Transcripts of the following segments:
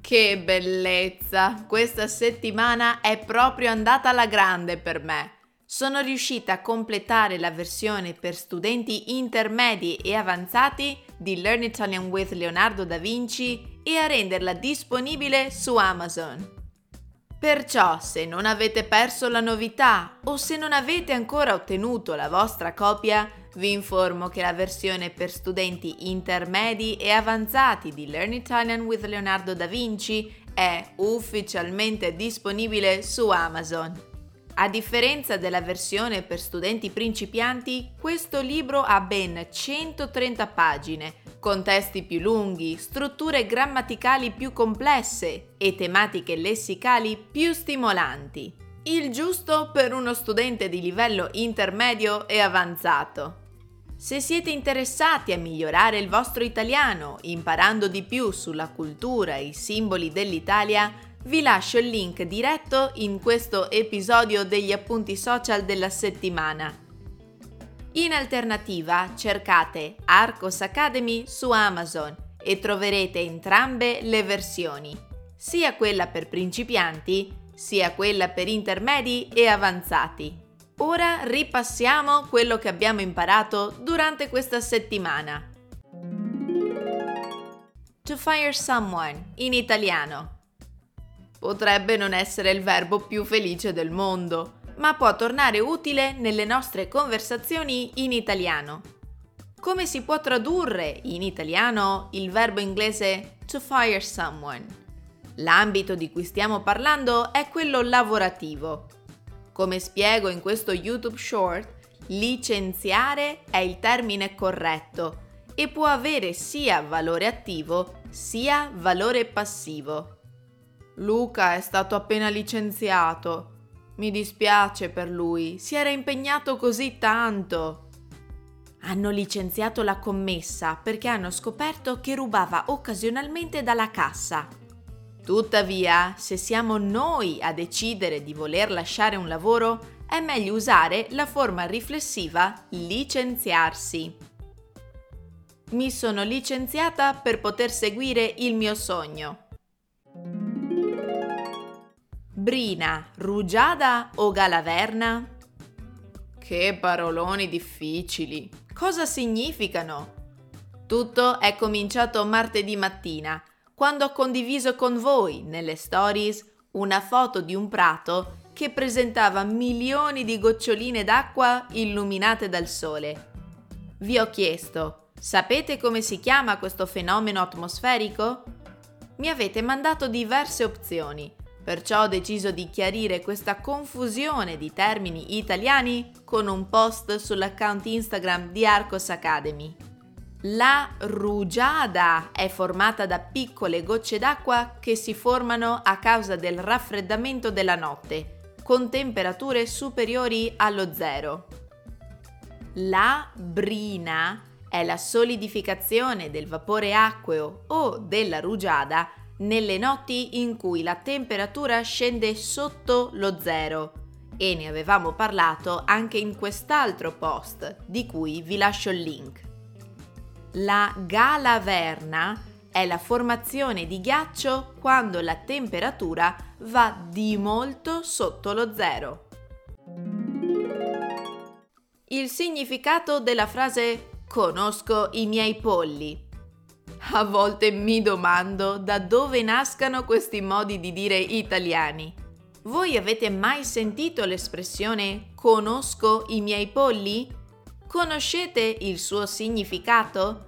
Che bellezza! Questa settimana è proprio andata alla grande per me. Sono riuscita a completare la versione per studenti intermedi e avanzati di Learn Italian with Leonardo da Vinci e a renderla disponibile su Amazon. Perciò, se non avete perso la novità o se non avete ancora ottenuto la vostra copia, vi informo che la versione per studenti intermedi e avanzati di Learn Italian with Leonardo da Vinci è ufficialmente disponibile su Amazon. A differenza della versione per studenti principianti, questo libro ha ben 130 pagine, con testi più lunghi, strutture grammaticali più complesse e tematiche lessicali più stimolanti. Il giusto per uno studente di livello intermedio e avanzato. Se siete interessati a migliorare il vostro italiano, imparando di più sulla cultura e i simboli dell'Italia, vi lascio il link diretto in questo episodio degli appunti social della settimana. In alternativa cercate Arcos Academy su Amazon e troverete entrambe le versioni, sia quella per principianti sia quella per intermedi e avanzati. Ora ripassiamo quello che abbiamo imparato durante questa settimana. To fire someone in italiano. Potrebbe non essere il verbo più felice del mondo, ma può tornare utile nelle nostre conversazioni in italiano. Come si può tradurre in italiano il verbo inglese to fire someone? L'ambito di cui stiamo parlando è quello lavorativo come spiego in questo YouTube short, licenziare è il termine corretto e può avere sia valore attivo sia valore passivo. Luca è stato appena licenziato. Mi dispiace per lui, si era impegnato così tanto. Hanno licenziato la commessa perché hanno scoperto che rubava occasionalmente dalla cassa. Tuttavia, se siamo noi a decidere di voler lasciare un lavoro, è meglio usare la forma riflessiva licenziarsi. Mi sono licenziata per poter seguire il mio sogno. Brina, rugiada o galaverna? Che paroloni difficili. Cosa significano? Tutto è cominciato martedì mattina quando ho condiviso con voi nelle stories una foto di un prato che presentava milioni di goccioline d'acqua illuminate dal sole. Vi ho chiesto, sapete come si chiama questo fenomeno atmosferico? Mi avete mandato diverse opzioni, perciò ho deciso di chiarire questa confusione di termini italiani con un post sull'account Instagram di Arcos Academy. La rugiada è formata da piccole gocce d'acqua che si formano a causa del raffreddamento della notte, con temperature superiori allo zero. La brina è la solidificazione del vapore acqueo o della rugiada nelle notti in cui la temperatura scende sotto lo zero e ne avevamo parlato anche in quest'altro post di cui vi lascio il link. La galaverna è la formazione di ghiaccio quando la temperatura va di molto sotto lo zero. Il significato della frase conosco i miei polli. A volte mi domando da dove nascano questi modi di dire italiani. Voi avete mai sentito l'espressione conosco i miei polli? Conoscete il suo significato?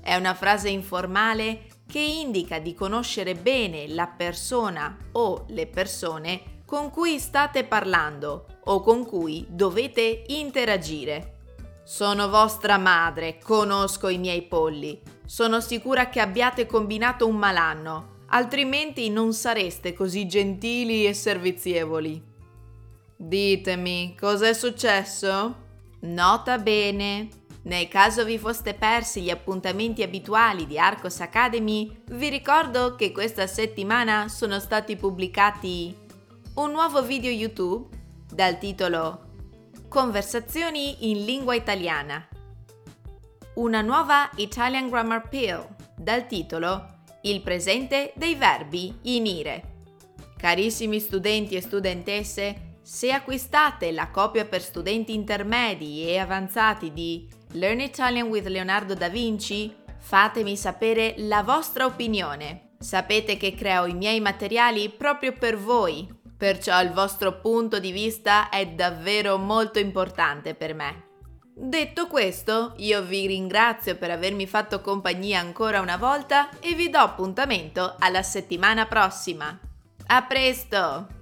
È una frase informale che indica di conoscere bene la persona o le persone con cui state parlando o con cui dovete interagire. Sono vostra madre, conosco i miei polli. Sono sicura che abbiate combinato un malanno. altrimenti non sareste così gentili e servizievoli. Ditemi, cos'è successo? Nota bene, nel caso vi foste persi gli appuntamenti abituali di Arcos Academy, vi ricordo che questa settimana sono stati pubblicati un nuovo video YouTube dal titolo Conversazioni in lingua italiana, una nuova Italian Grammar Pill dal titolo Il presente dei verbi in ire. Carissimi studenti e studentesse, se acquistate la copia per studenti intermedi e avanzati di Learn Italian with Leonardo da Vinci, fatemi sapere la vostra opinione. Sapete che creo i miei materiali proprio per voi, perciò il vostro punto di vista è davvero molto importante per me. Detto questo, io vi ringrazio per avermi fatto compagnia ancora una volta e vi do appuntamento alla settimana prossima. A presto!